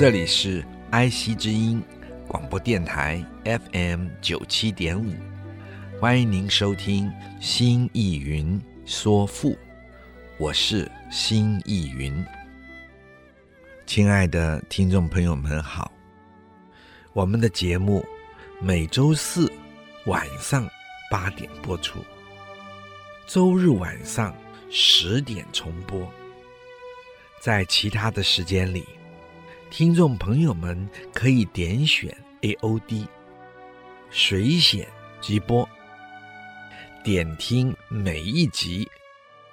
这里是爱惜之音广播电台 FM 九七点五，欢迎您收听《新艺云说赋》，我是新艺云。亲爱的听众朋友们好，我们的节目每周四晚上八点播出，周日晚上十点重播，在其他的时间里。听众朋友们可以点选 AOD 水显直播，点听每一集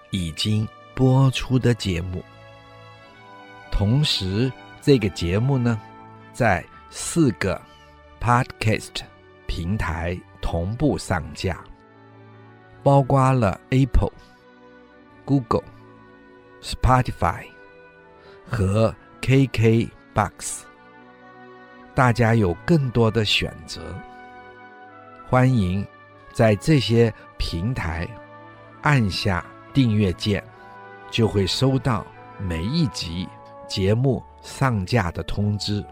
已经播出的节目。同时，这个节目呢，在四个 Podcast 平台同步上架，包括了 Apple、Google、Spotify 和 KK。Box，大家有更多的选择，欢迎在这些平台按下订阅键，就会收到每一集节目上架的通知，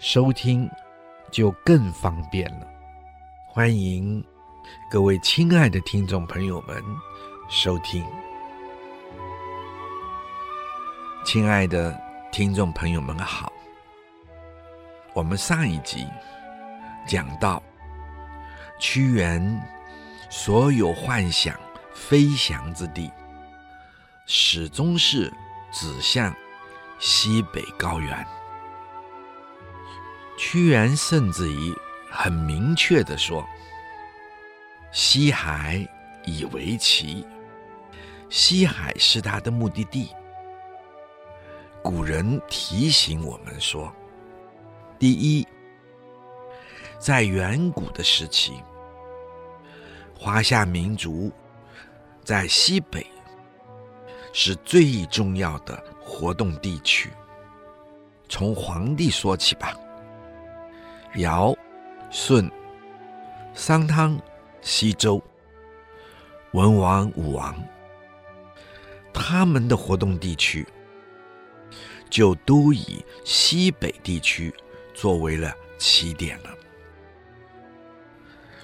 收听就更方便了。欢迎各位亲爱的听众朋友们收听，亲爱的。听众朋友们好，我们上一集讲到屈原所有幻想飞翔之地，始终是指向西北高原。屈原甚至于很明确地说：“西海以为奇，西海是他的目的地。”古人提醒我们说：第一，在远古的时期，华夏民族在西北是最重要的活动地区。从皇帝说起吧，尧、舜、商汤、西周、文王、武王，他们的活动地区。就都以西北地区作为了起点了。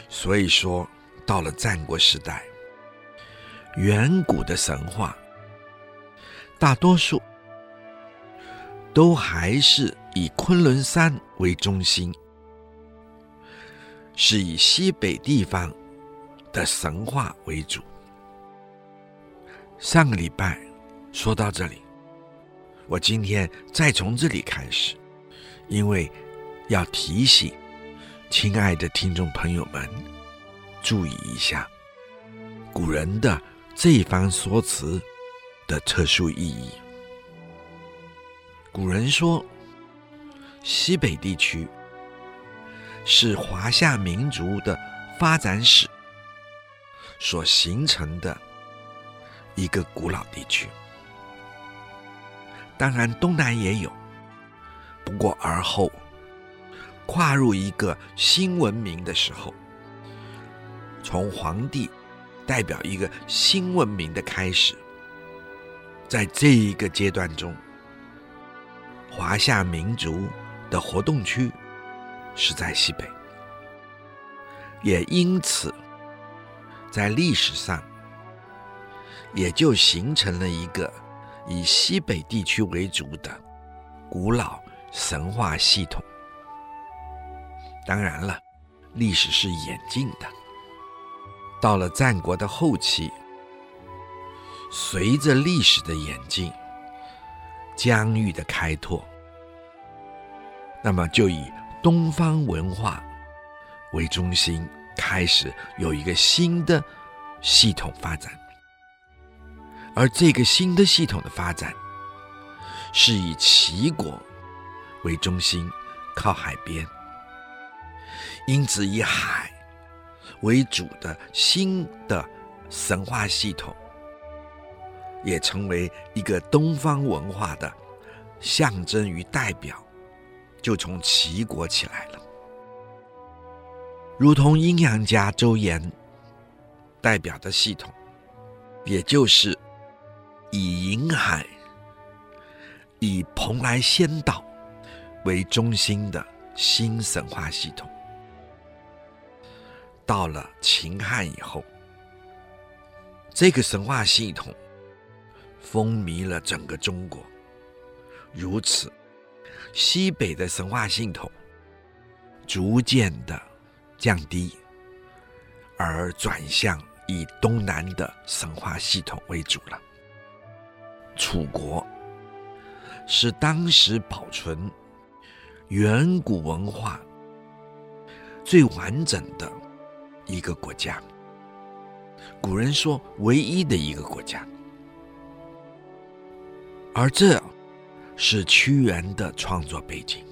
所以说，到了战国时代，远古的神话，大多数都还是以昆仑山为中心，是以西北地方的神话为主。上个礼拜说到这里。我今天再从这里开始，因为要提醒亲爱的听众朋友们注意一下古人的这一番说辞的特殊意义。古人说，西北地区是华夏民族的发展史所形成的一个古老地区。当然，东南也有，不过而后跨入一个新文明的时候，从黄帝代表一个新文明的开始，在这一个阶段中，华夏民族的活动区是在西北，也因此在历史上也就形成了一个。以西北地区为主的古老神话系统，当然了，历史是演进的。到了战国的后期，随着历史的演进、疆域的开拓，那么就以东方文化为中心，开始有一个新的系统发展。而这个新的系统的发展，是以齐国为中心，靠海边，因此以海为主的新的神话系统，也成为一个东方文化的象征与代表，就从齐国起来了。如同阴阳家周延代表的系统，也就是。以银海、以蓬莱仙岛为中心的新神话系统，到了秦汉以后，这个神话系统风靡了整个中国。如此，西北的神话系统逐渐的降低，而转向以东南的神话系统为主了。楚国是当时保存远古文化最完整的一个国家。古人说，唯一的一个国家。而这是屈原的创作背景，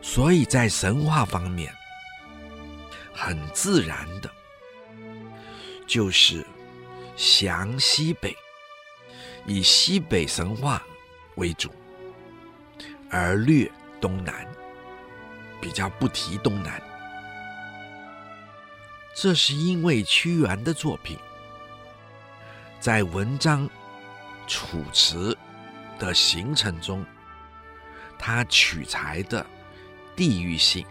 所以在神话方面，很自然的，就是降西北。以西北神话为主，而略东南，比较不提东南。这是因为屈原的作品在文章、楚辞的形成中，他取材的地域性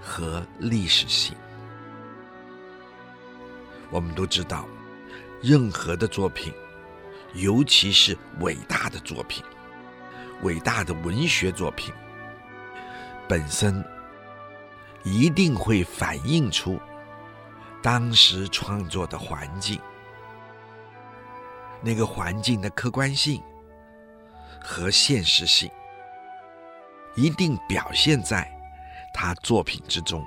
和历史性。我们都知道，任何的作品。尤其是伟大的作品，伟大的文学作品，本身一定会反映出当时创作的环境，那个环境的客观性和现实性，一定表现在他作品之中。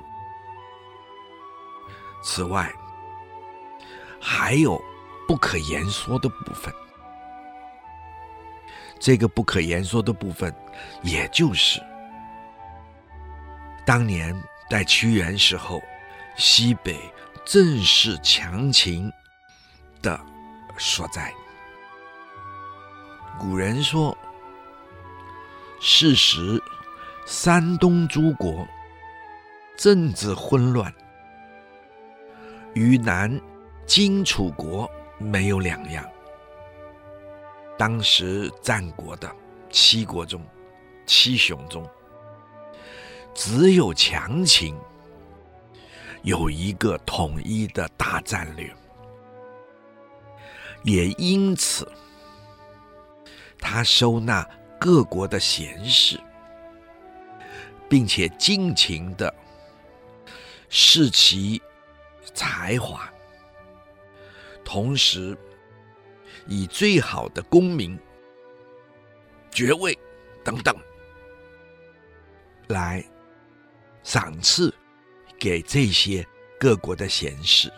此外，还有不可言说的部分。这个不可言说的部分，也就是当年在屈原时候，西北正是强秦的所在。古人说：“事实山东诸国政治混乱，与南荆楚国没有两样。”当时战国的七国中，七雄中，只有强秦有一个统一的大战略，也因此，他收纳各国的贤士，并且尽情的视其才华，同时。以最好的功名、爵位等等来赏赐给这些各国的贤士，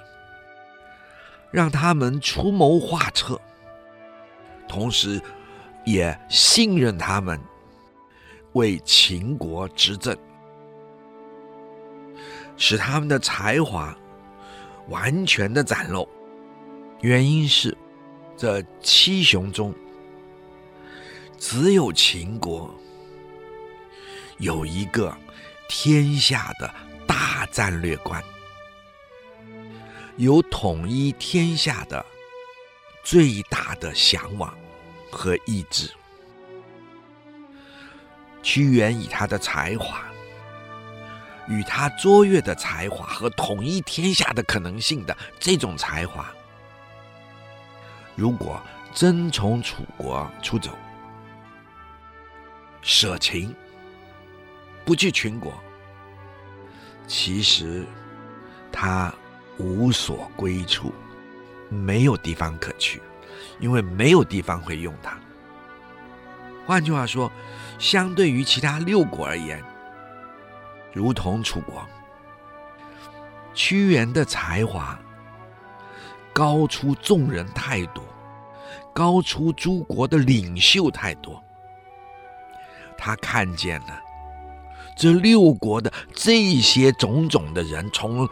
让他们出谋划策，同时也信任他们为秦国执政，使他们的才华完全的展露。原因是。这七雄中，只有秦国有一个天下的大战略观，有统一天下的最大的向往和意志。屈原以他的才华，与他卓越的才华和统一天下的可能性的这种才华。如果真从楚国出走，舍秦，不去秦国，其实他无所归处，没有地方可去，因为没有地方会用他。换句话说，相对于其他六国而言，如同楚国，屈原的才华高出众人太多，高出诸国的领袖太多。他看见了这六国的这些种种的人，从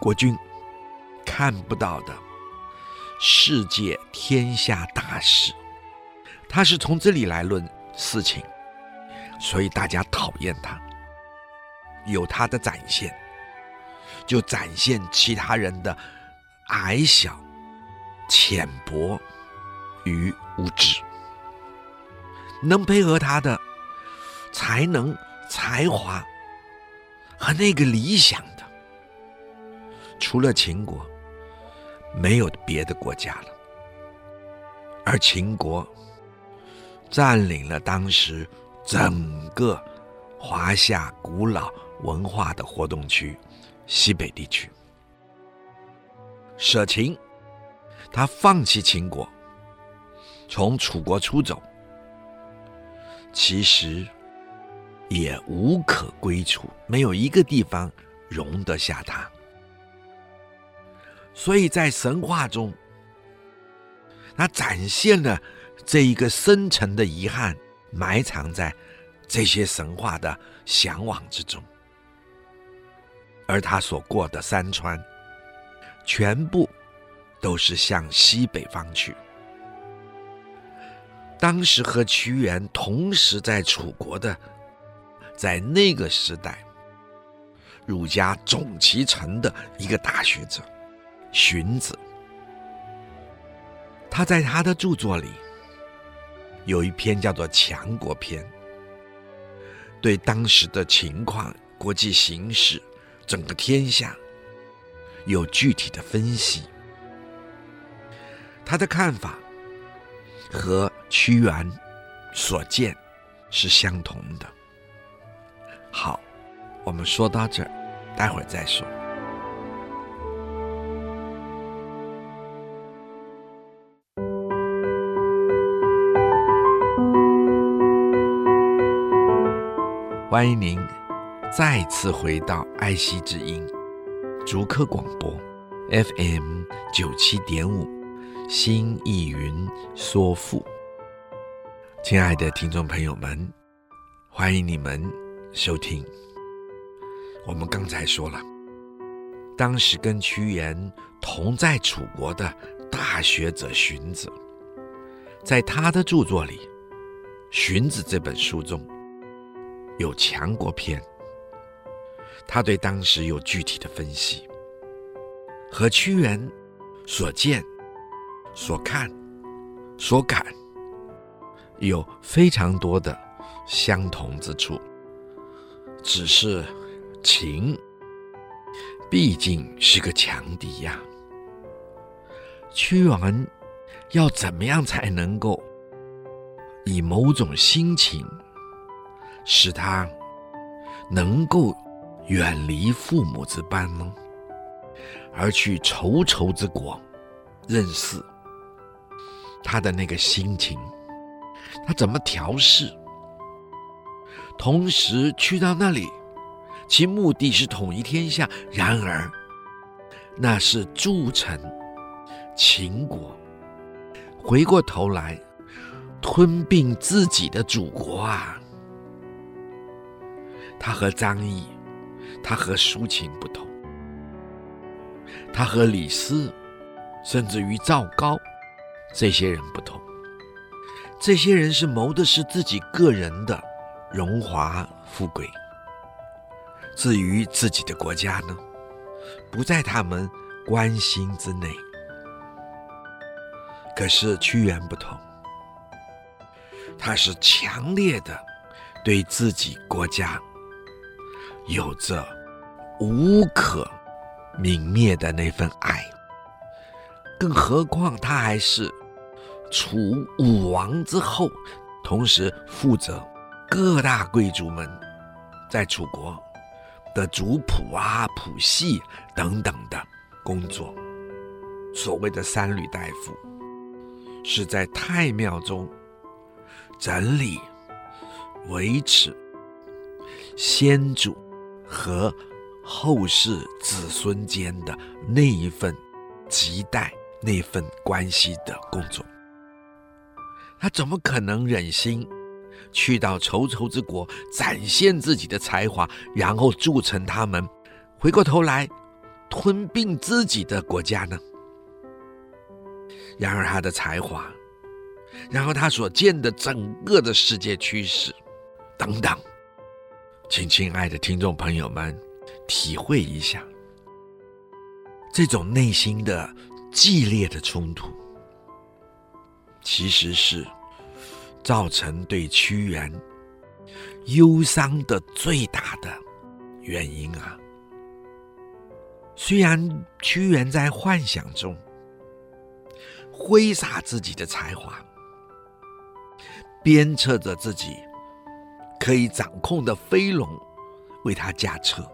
国君看不到的世界天下大事，他是从这里来论事情，所以大家讨厌他。有他的展现，就展现其他人的矮小、浅薄与无知。能配合他的才能、才华和那个理想的，除了秦国，没有别的国家了。而秦国占领了当时整个华夏古老文化的活动区，西北地区。舍秦，他放弃秦国，从楚国出走。其实也无可归处，没有一个地方容得下他。所以在神话中，他展现了这一个深沉的遗憾，埋藏在这些神话的向往之中。而他所过的山川，全部都是向西北方去。当时和屈原同时在楚国的，在那个时代，儒家总其成的一个大学者，荀子。他在他的著作里有一篇叫做《强国篇》，对当时的情况、国际形势、整个天下有具体的分析。他的看法和屈原所见是相同的。好，我们说到这儿，待会儿再说。欢迎您再次回到爱惜之音竹科广播 FM 九七点五，新意云说赋。亲爱的听众朋友们，欢迎你们收听。我们刚才说了，当时跟屈原同在楚国的大学者荀子，在他的著作里，《荀子》这本书中有《强国篇》，他对当时有具体的分析，和屈原所见、所看、所感。有非常多的相同之处，只是秦毕竟是个强敌呀。屈原要怎么样才能够以某种心情，使他能够远离父母之邦呢？而去仇仇之国认识，他的那个心情。他怎么调试？同时去到那里，其目的是统一天下。然而，那是铸成秦国，回过头来吞并自己的祖国啊！他和张仪，他和抒情不同，他和李斯，甚至于赵高这些人不同。这些人是谋的是自己个人的荣华富贵，至于自己的国家呢，不在他们关心之内。可是屈原不同，他是强烈的对自己国家有着无可泯灭的那份爱，更何况他还是。楚武王之后，同时负责各大贵族们在楚国的族谱啊、谱系等等的工作。所谓的三闾大夫，是在太庙中整理、维持先祖和后世子孙间的那一份亟待那份关系的工作。他怎么可能忍心去到仇仇之国展现自己的才华，然后铸成他们，回过头来吞并自己的国家呢？然而他的才华，然后他所见的整个的世界趋势，等等，请亲爱的听众朋友们体会一下，这种内心的激烈的冲突，其实是造成对屈原忧伤的最大的原因啊。虽然屈原在幻想中，挥洒自己的才华，鞭策着自己可以掌控的飞龙为他驾车。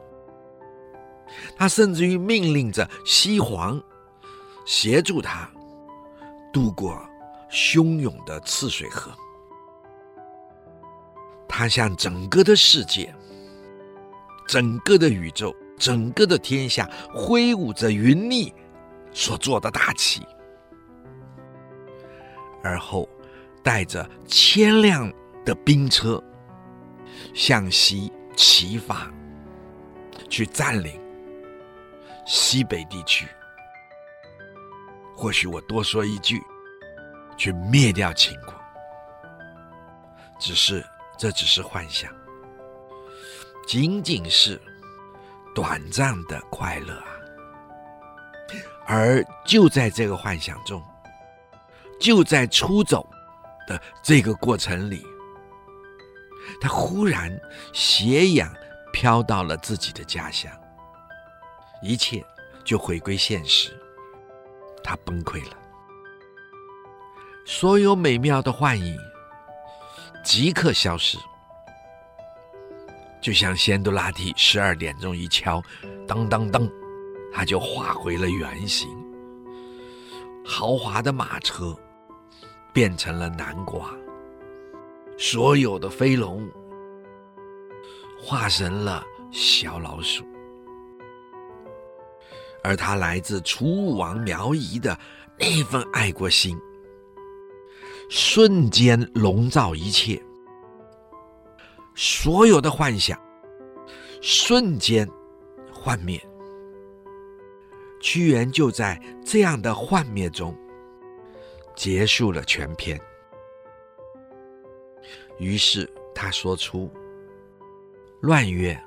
他甚至于命令着西皇协助他渡过汹涌的赤水河。他向整个的世界、整个的宇宙、整个的天下挥舞着云霓所做的大旗。而后，带着千辆的兵车向西齐发，去占领西北地区。或许我多说一句，去灭掉秦国。只是，这只是幻想，仅仅是短暂的快乐啊！而就在这个幻想中。就在出走的这个过程里，他忽然斜阳飘到了自己的家乡，一切就回归现实，他崩溃了，所有美妙的幻影即刻消失，就像仙度拉提十二点钟一敲，当当当，他就化回了原形，豪华的马车。变成了南瓜，所有的飞龙化成了小老鼠，而他来自楚武王苗裔的那份爱国心，瞬间笼罩一切，所有的幻想瞬间幻灭。屈原就在这样的幻灭中。结束了全篇，于是他说出：“乱曰，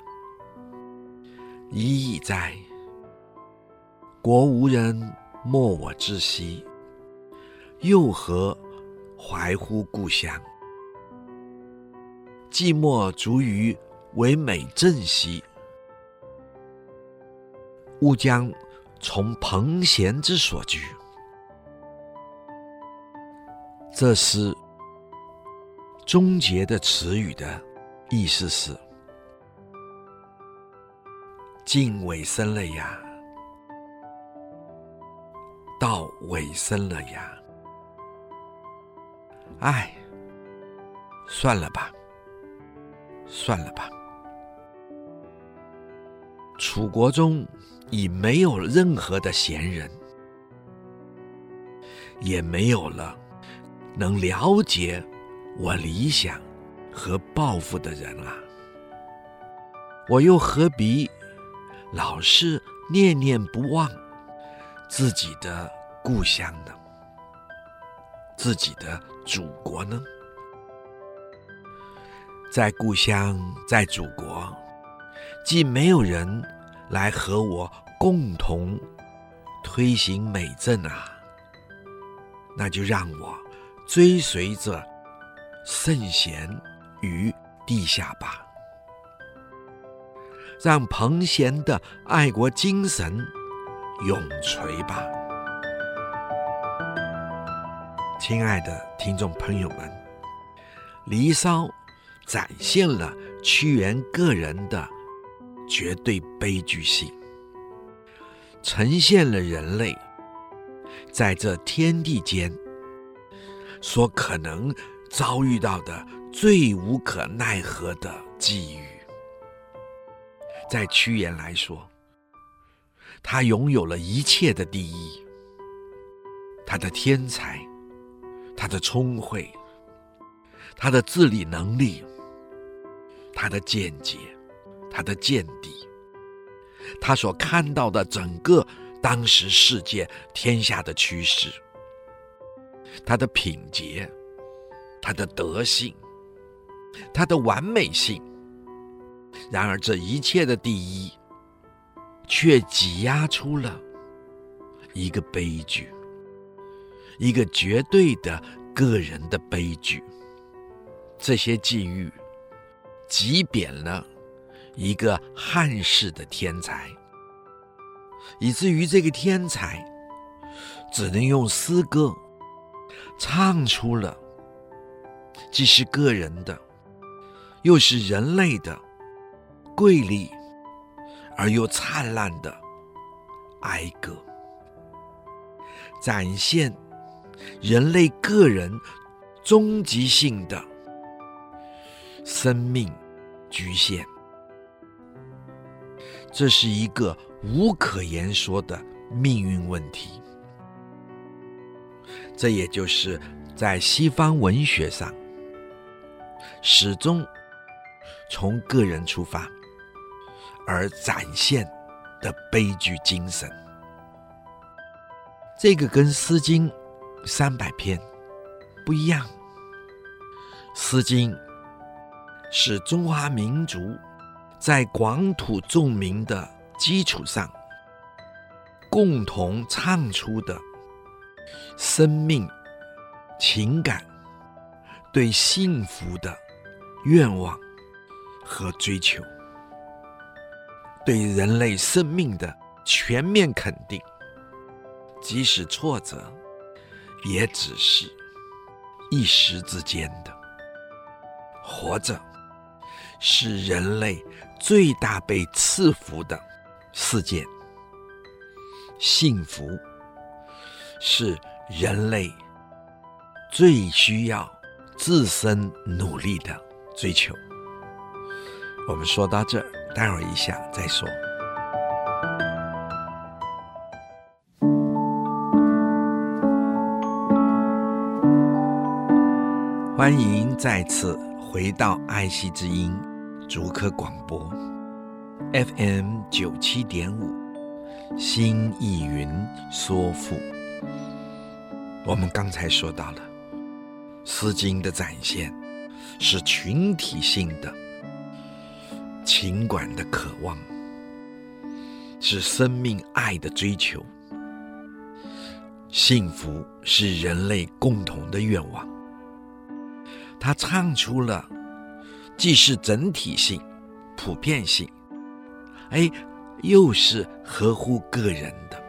已矣哉！国无人，莫我知兮，又何怀乎故乡？寂寞足于为美政兮，吾将从彭贤之所居。”这诗终结的词语的意思是：近尾声了呀，到尾声了呀，哎，算了吧，算了吧。楚国中已没有任何的贤人，也没有了。能了解我理想和抱负的人啊，我又何必老是念念不忘自己的故乡呢？自己的祖国呢？在故乡，在祖国，既没有人来和我共同推行美政啊，那就让我。追随着圣贤于地下吧，让彭贤的爱国精神永垂吧。亲爱的听众朋友们，《离骚》展现了屈原个人的绝对悲剧性，呈现了人类在这天地间。所可能遭遇到的最无可奈何的际遇，在屈原来说，他拥有了一切的第一，他的天才，他的聪慧，他的自理能力，他的见解，他的见地，他所看到的整个当时世界天下的趋势，他的品节，他的德性，他的完美性。然而，这一切的第一，却挤压出了一个悲剧。一个绝对的个人的悲剧，这些际遇挤扁了一个汉室的天才，以至于这个天才只能用诗歌唱出了既是个人的，又是人类的瑰丽而又灿烂的哀歌，展现。人类个人终极性的生命局限，这是一个无可言说的命运问题。这也就是在西方文学上始终从个人出发而展现的悲剧精神。这个跟《诗经》三百篇不一样，《诗经》是中华民族在广土众民的基础上共同唱出的生命情感、对幸福的愿望和追求，对人类生命的全面肯定，即使挫折。也只是一时之间的。活着是人类最大被赐福的事件，幸福是人类最需要自身努力的追求。我们说到这儿，待会儿一下再说。欢迎再次回到爱惜之音竹科广播 FM 九七点五，新意云说赋。我们刚才说到了《诗经》的展现是群体性的情感的渴望，是生命爱的追求，幸福是人类共同的愿望。他唱出了，既是整体性、普遍性，哎，又是合乎个人的，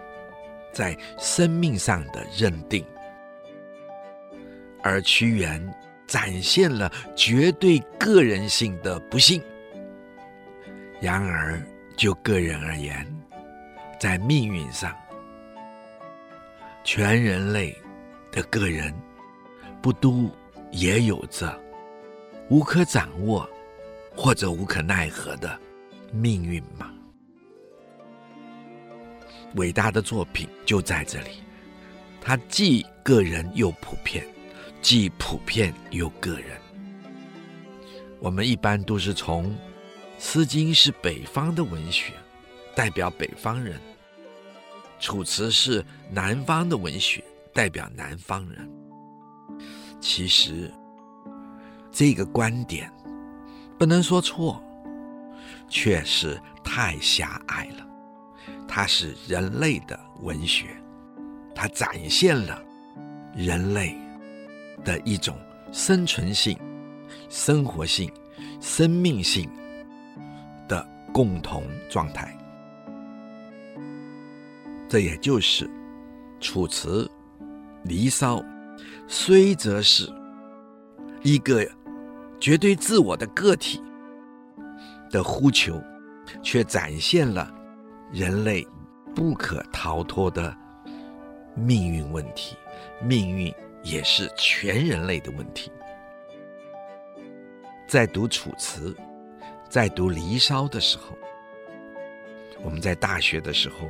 在生命上的认定。而屈原展现了绝对个人性的不幸。然而，就个人而言，在命运上，全人类的个人不都也有着无可掌握或者无可奈何的命运吗？伟大的作品就在这里，它既个人又普遍，既普遍又个人。我们一般都是从《诗经》是北方的文学，代表北方人；《楚辞》是南方的文学，代表南方人。其实，这个观点不能说错，却是太狭隘了。它是人类的文学，它展现了人类的一种生存性、生活性、生命性共同状态。这也就是《楚辞》《离骚》。虽则是一个绝对自我的个体的呼求，却展现了人类不可逃脱的命运问题。命运也是全人类的问题。在读《楚辞》、在读《离骚》的时候，我们在大学的时候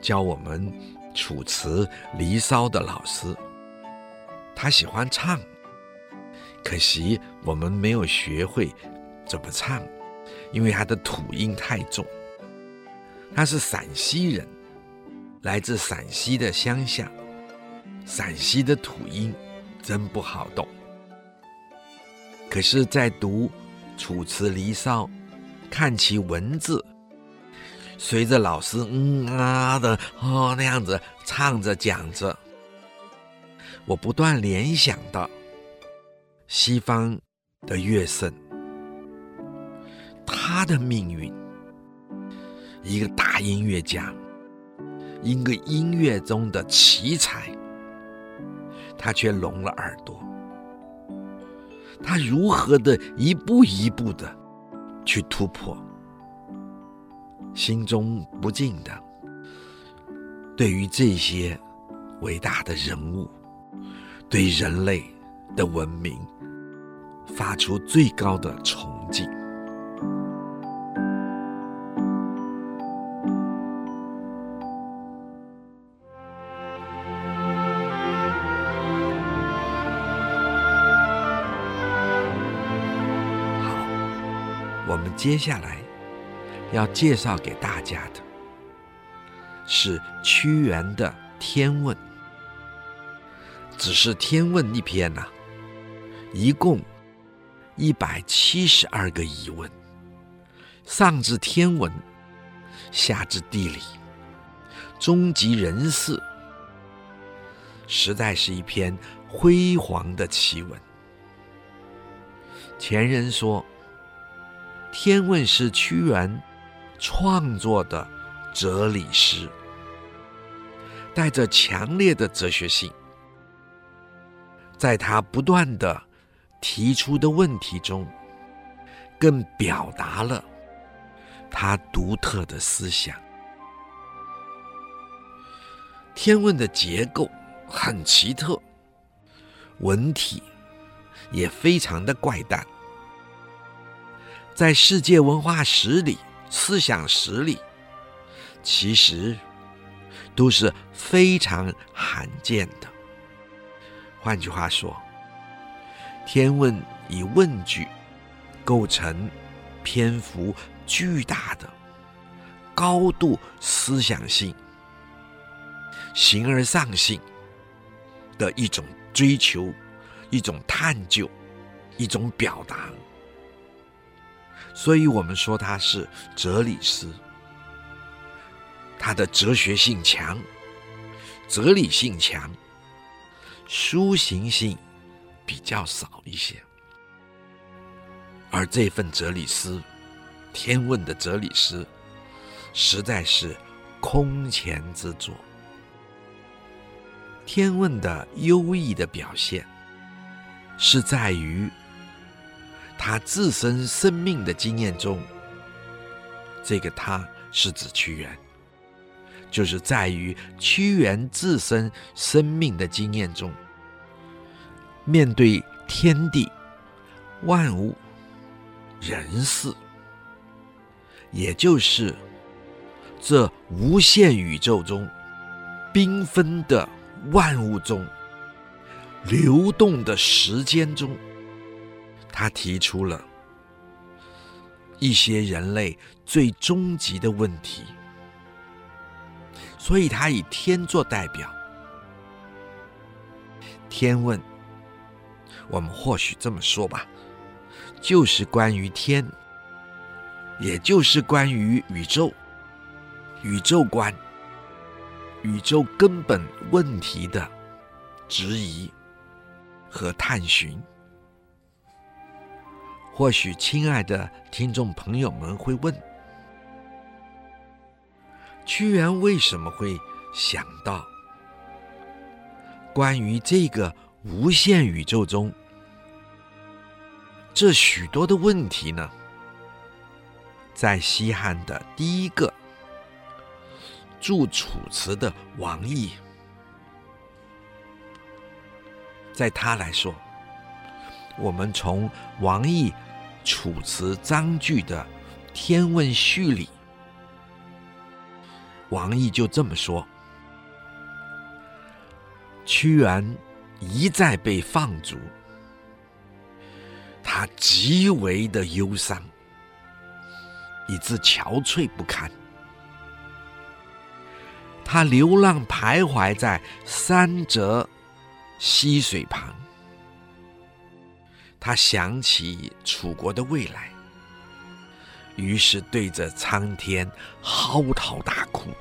教我们楚辞《离骚》的老师，他喜欢唱，可惜我们没有学会怎么唱，因为他的吐音太重。他是陕西人，来自陕西的乡下，陕西的吐音真不好懂。可是，在读《楚辞·离骚》，看其文字。随着老师嗯啊的哦那样子唱着讲着，我不断联想到西方的乐圣，他的命运，一个大音乐家，一个音乐中的奇才，他却聋了耳朵，他如何的一步一步的去突破？心中不禁的，对于这些伟大的人物，对人类的文明，发出最高的崇敬。接下来。要介绍给大家的是屈原的《天问》，只是《天问》一篇呐、一共一百七十二个疑问，上至天文，下至地理，中及人事，实在是一篇辉煌的奇文。前人说，《天问》是屈原。创作的哲理诗，带着强烈的哲学性，在他不断的提出的问题中，更表达了他独特的思想。天问的结构很奇特，文体也非常的怪诞，在世界文化史里。思想史里，其实都是非常罕见的。换句话说，天问以问句构成篇幅巨大的、高度思想性、形而上性的一种追求、一种探究、一种表达。所以我们说它是哲理诗，它的哲学性强，哲理性强，抒情性比较少一些。而这份哲理诗，《天问》的哲理诗，实在是空前之作。《天问》的优异的表现，是在于。他自身生命的经验中，这个他是指屈原，就是在于屈原自身生命的经验中，面对天地万物人事，也就是这无限宇宙中缤纷的万物中，流动的时间中。他提出了一些人类最终极的问题，所以他以天作代表。天问，我们或许这么说吧，就是关于天，也就是关于宇宙、宇宙观、宇宙根本问题的质疑和探寻。或许，亲爱的听众朋友们会问：屈原为什么会想到关于这个无限宇宙中这许多的问题呢？在西汉的第一个著《楚辞》的王逸，在他来说。我们从王逸《楚辞》章句的《天问序》里，王逸就这么说：“屈原一再被放逐，他极为的忧伤，以致憔悴不堪。他流浪徘徊在三泽溪水旁，他想起楚国的未来，于是对着苍天嚎啕大哭。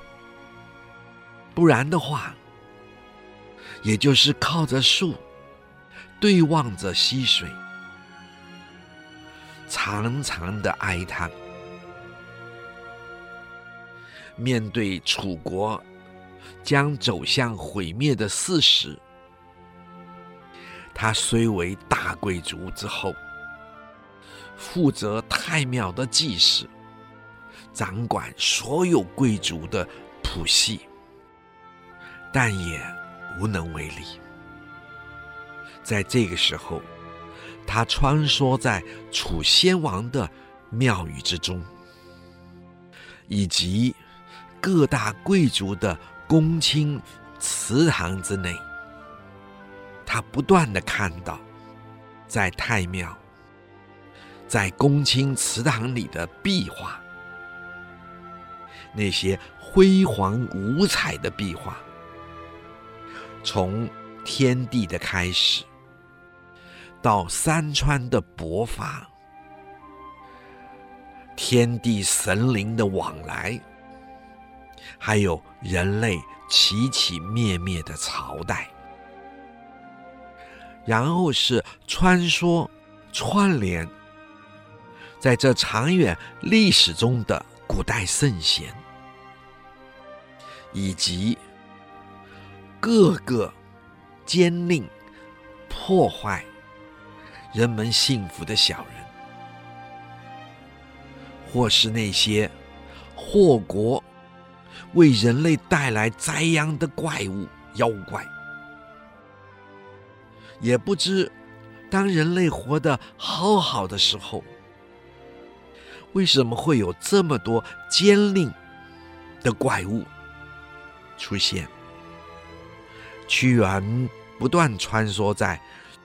不然的话，也就是靠着树，对望着溪水，长长的哀叹。面对楚国将走向毁灭的事实，他虽为大贵族之后，负责太庙的祭祀，掌管所有贵族的谱系，但也无能为力。在这个时候，他穿梭在楚先王的庙宇之中，以及各大贵族的公卿祠堂之内，他不断的看到，在太庙、在公卿祠堂里的壁画，那些辉煌五彩的壁画，从天地的开始，到山川的勃发，天地神灵的往来。还有人类起起灭灭的朝代，然后是穿梭、串联，在这长远历史中的古代圣贤，以及各个奸佞破坏人们幸福的小人，或是那些祸国。为人类带来灾殃的怪物妖怪，也不知当人类活得好好的时候，为什么会有这么多奸佞的怪物出现？屈原不断穿梭在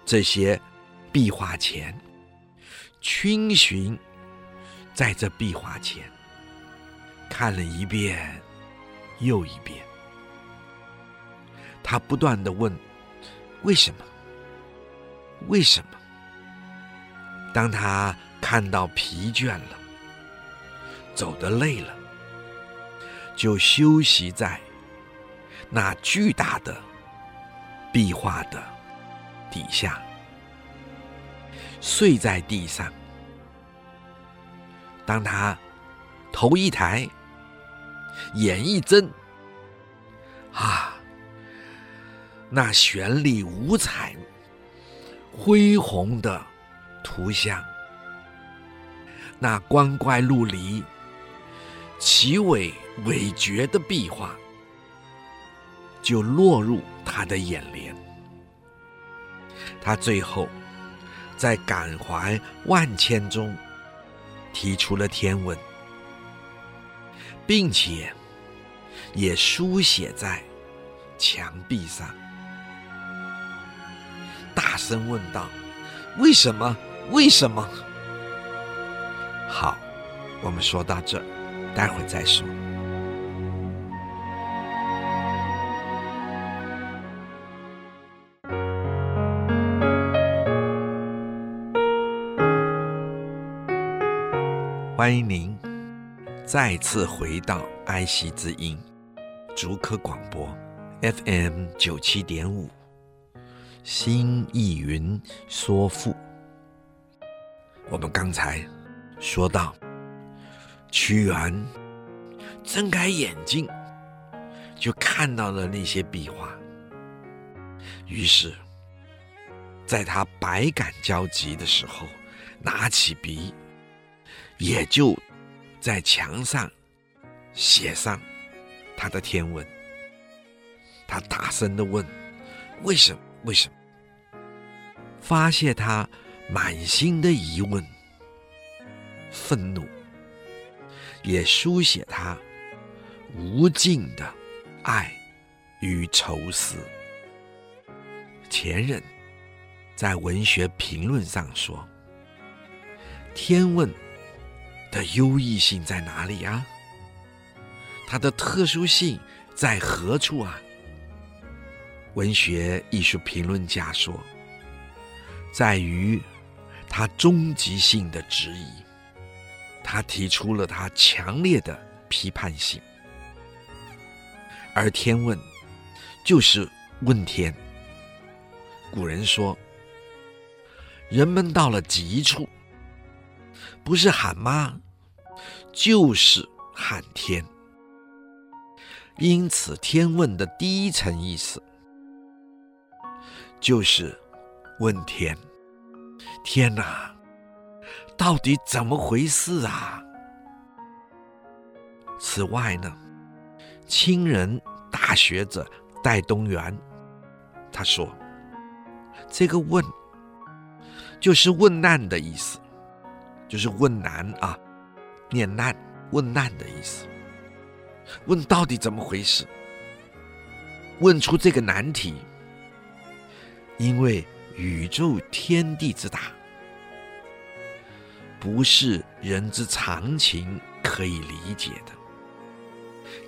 这些壁画前，逡巡在这壁画前，看了一遍。又一遍，他不断的问：“为什么？为什么？”当他看到疲倦了，走得累了，就休息在那巨大的壁画的底下，睡在地上。当他头一抬，眼一睁，啊，那绚丽五彩、恢宏的图像，那光怪陆离、奇伟伟绝的壁画，就落入他的眼帘。他最后在感怀万千中，提出了天问。并且也书写在墙壁上，大声问道：“为什么？为什么？”好，我们说到这，待会再说。欢迎您。再次回到爱惜之音，竹科广播，FM 九七点五，新意云说赋。我们刚才说到，屈原睁开眼睛，就看到了那些壁画，于是，在他百感交集的时候，拿起笔，也就。在墙上写上他的天问，他大声的问：“为什么？为什么？”发泄他满心的疑问、愤怒，也书写他无尽的爱与愁思。前人在文学评论上说：“天问的优异性在哪里啊？它的特殊性在何处啊？”文学艺术评论家说：“在于他终极性的质疑，他提出了他强烈的批判性，而天问就是问天。古人说，人们到了极处，不是喊妈，就是喊天。因此，天问的第一层意思。”就是问天，天哪，到底怎么回事啊？此外呢，清人大学者戴东元他说，这个“问”就是问难的意思，就是问难啊，念难问难的意思。问到底怎么回事？问出这个难题。因为宇宙天地之大，不是人之常情可以理解的，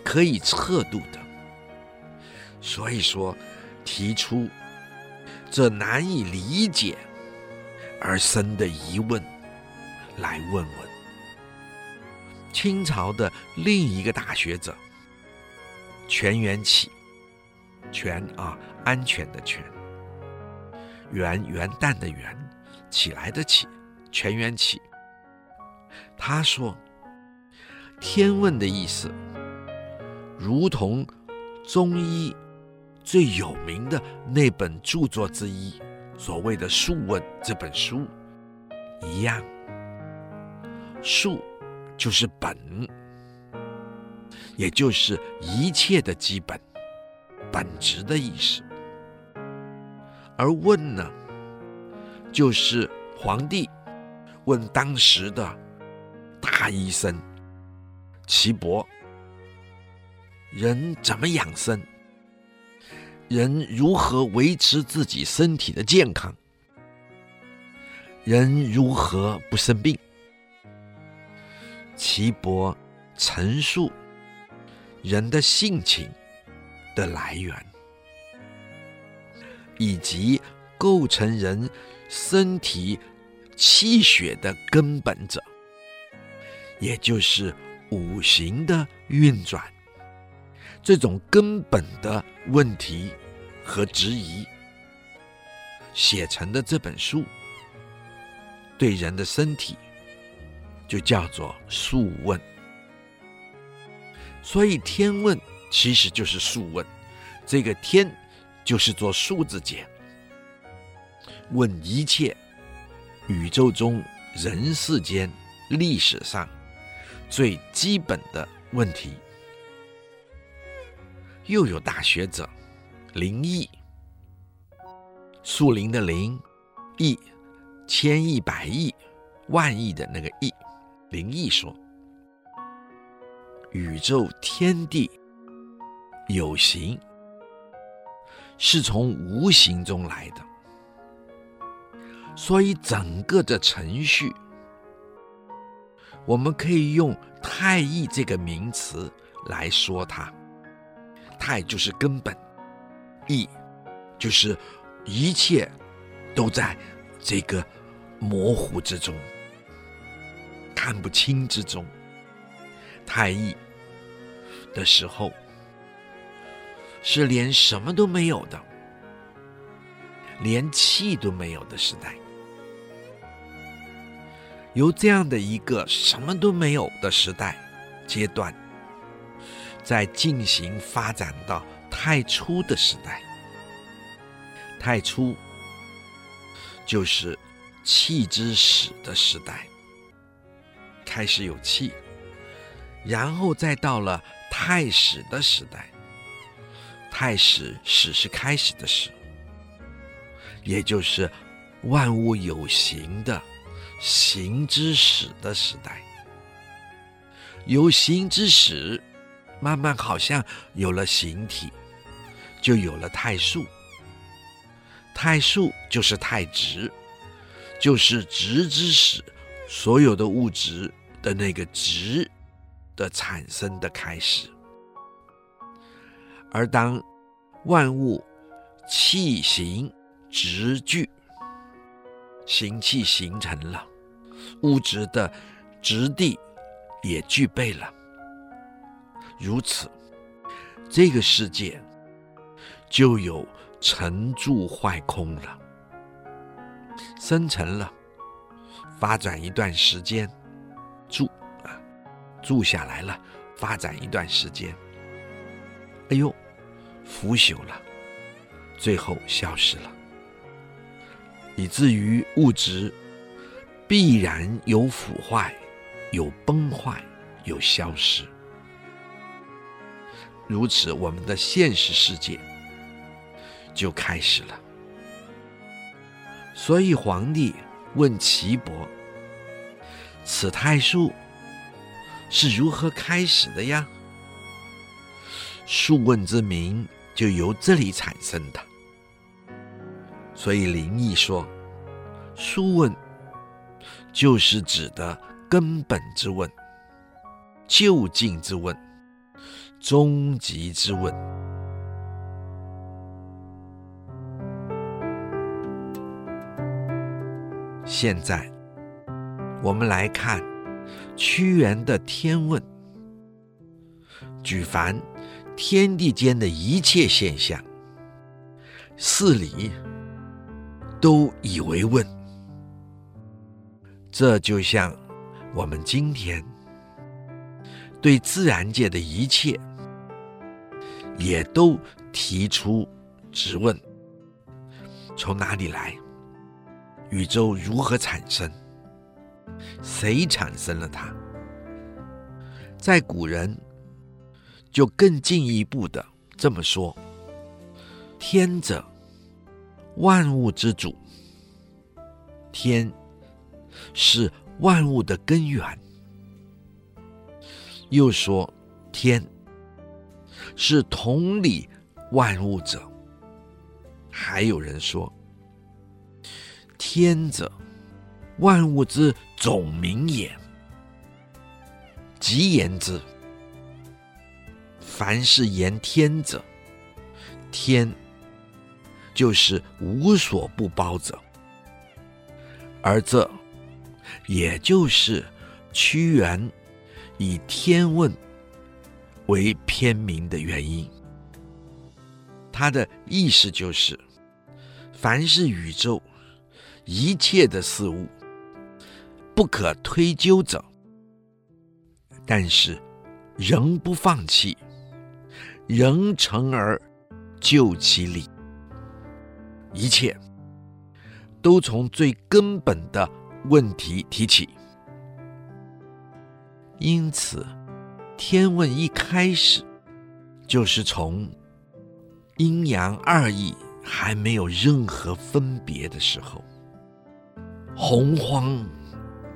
可以测度的。所以说，提出这难以理解而生的疑问，来问问。清朝的另一个大学者全元起，全啊，安全的全。元元旦的元，起来的起，全元起。他说：“天问的意思，如同中医最有名的那本著作之一，所谓的《素问》这本书一样。素就是本，也就是一切的基本、本质的意思。”而问呢，就是皇帝问当时的大医生岐伯：人怎么养生？人如何维持自己身体的健康？人如何不生病？岐伯陈述人的性情的来源。以及构成人身体气血的根本者，也就是五行的运转，这种根本的问题和质疑，写成的这本书，对人的身体就叫做《素问》。所以天问其实就是素问，这个天。就是做数字解，问一切宇宙中人世间历史上最基本的问题。又有大学者林毅，树林的林，毅，千亿百亿。万亿的那个亿，林毅说：宇宙天地有形。是从无形中来的，所以整个的程序，我们可以用“太易”这个名词来说它。太就是根本，易就是一切都在这个模糊之中，看不清之中。太易的时候。是连什么都没有的，连气都没有的时代。由这样的一个什么都没有的时代阶段，在进行发展到太初的时代。太初就是气之始的时代，开始有气，然后再到了太始的时代。太始，始是开始的始，也就是万物有形的形之始的时代。有形之始，慢慢好像有了形体，就有了太素。太数就是太质，就是质之始，所有的物质的那个质的产生的开始。而当万物气形直具，形气形成了，物质的质地也具备了，如此，这个世界就有成住坏空了，生成了，发展一段时间，住啊，住下来了，发展一段时间，哎呦，腐朽了，最后消失了。以至于物质必然有腐坏、有崩坏、有消失。如此，我们的现实世界就开始了。所以，皇帝问岐伯：“此太数是如何开始的呀？”数问之名就由这里产生的。所以灵异说，数问就是指的根本之问、究竟之问、终极之问。现在我们来看屈原的《天问》，举凡天地间的一切现象，事理。都以为问，这就像我们今天对自然界的一切，也都提出质问：从哪里来？宇宙如何产生？谁产生了它？在古人就更进一步的这么说：天者。万物之主，天是万物的根源。又说，天是统理万物者。还有人说，天者万物之总名也。即言之，凡是言天者，天。就是无所不包者，而这也就是屈原以《天问》为篇名的原因。他的意思就是，凡是宇宙一切的事物，不可推究者，但是仍不放弃，仍成而就其理。一切都从最根本的问题提起，因此，天问一开始就是从阴阳二义还没有任何分别的时候，洪荒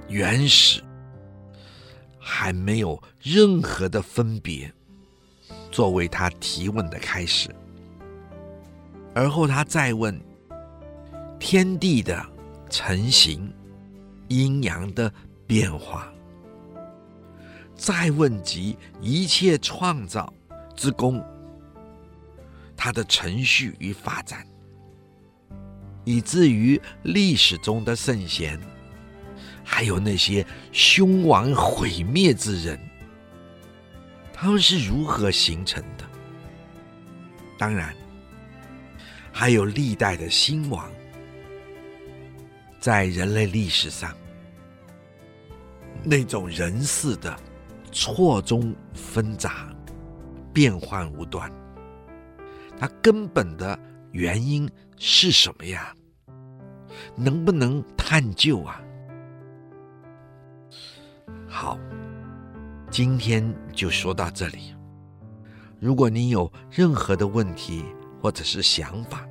原始还没有任何的分别，作为他提问的开始。而后他再问天地的成形、阴阳的变化，再问及一切创造之功，它的程序与发展，以至于历史中的圣贤，还有那些凶亡毁灭之人，他们是如何形成的？当然。还有历代的兴亡，在人类历史上，那种人事的错综纷杂、变幻无端，它根本的原因是什么呀？能不能探究啊？好，今天就说到这里。如果您有任何的问题，或者是想法，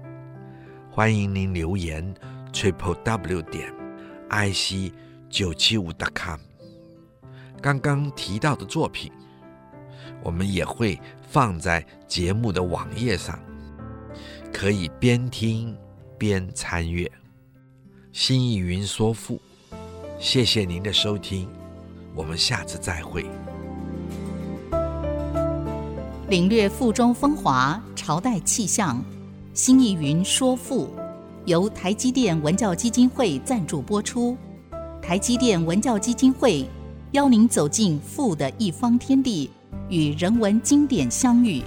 欢迎您留言 triple w 点 i c 九七五 dot com。刚刚提到的作品，我们也会放在节目的网页上，可以边听边参阅。新意云说赋，谢谢您的收听，我们下次再会。领略赋中风华，朝代气象。新意云说赋，由台积电文教基金会赞助播出。台积电文教基金会邀您走进赋的一方天地，与人文经典相遇。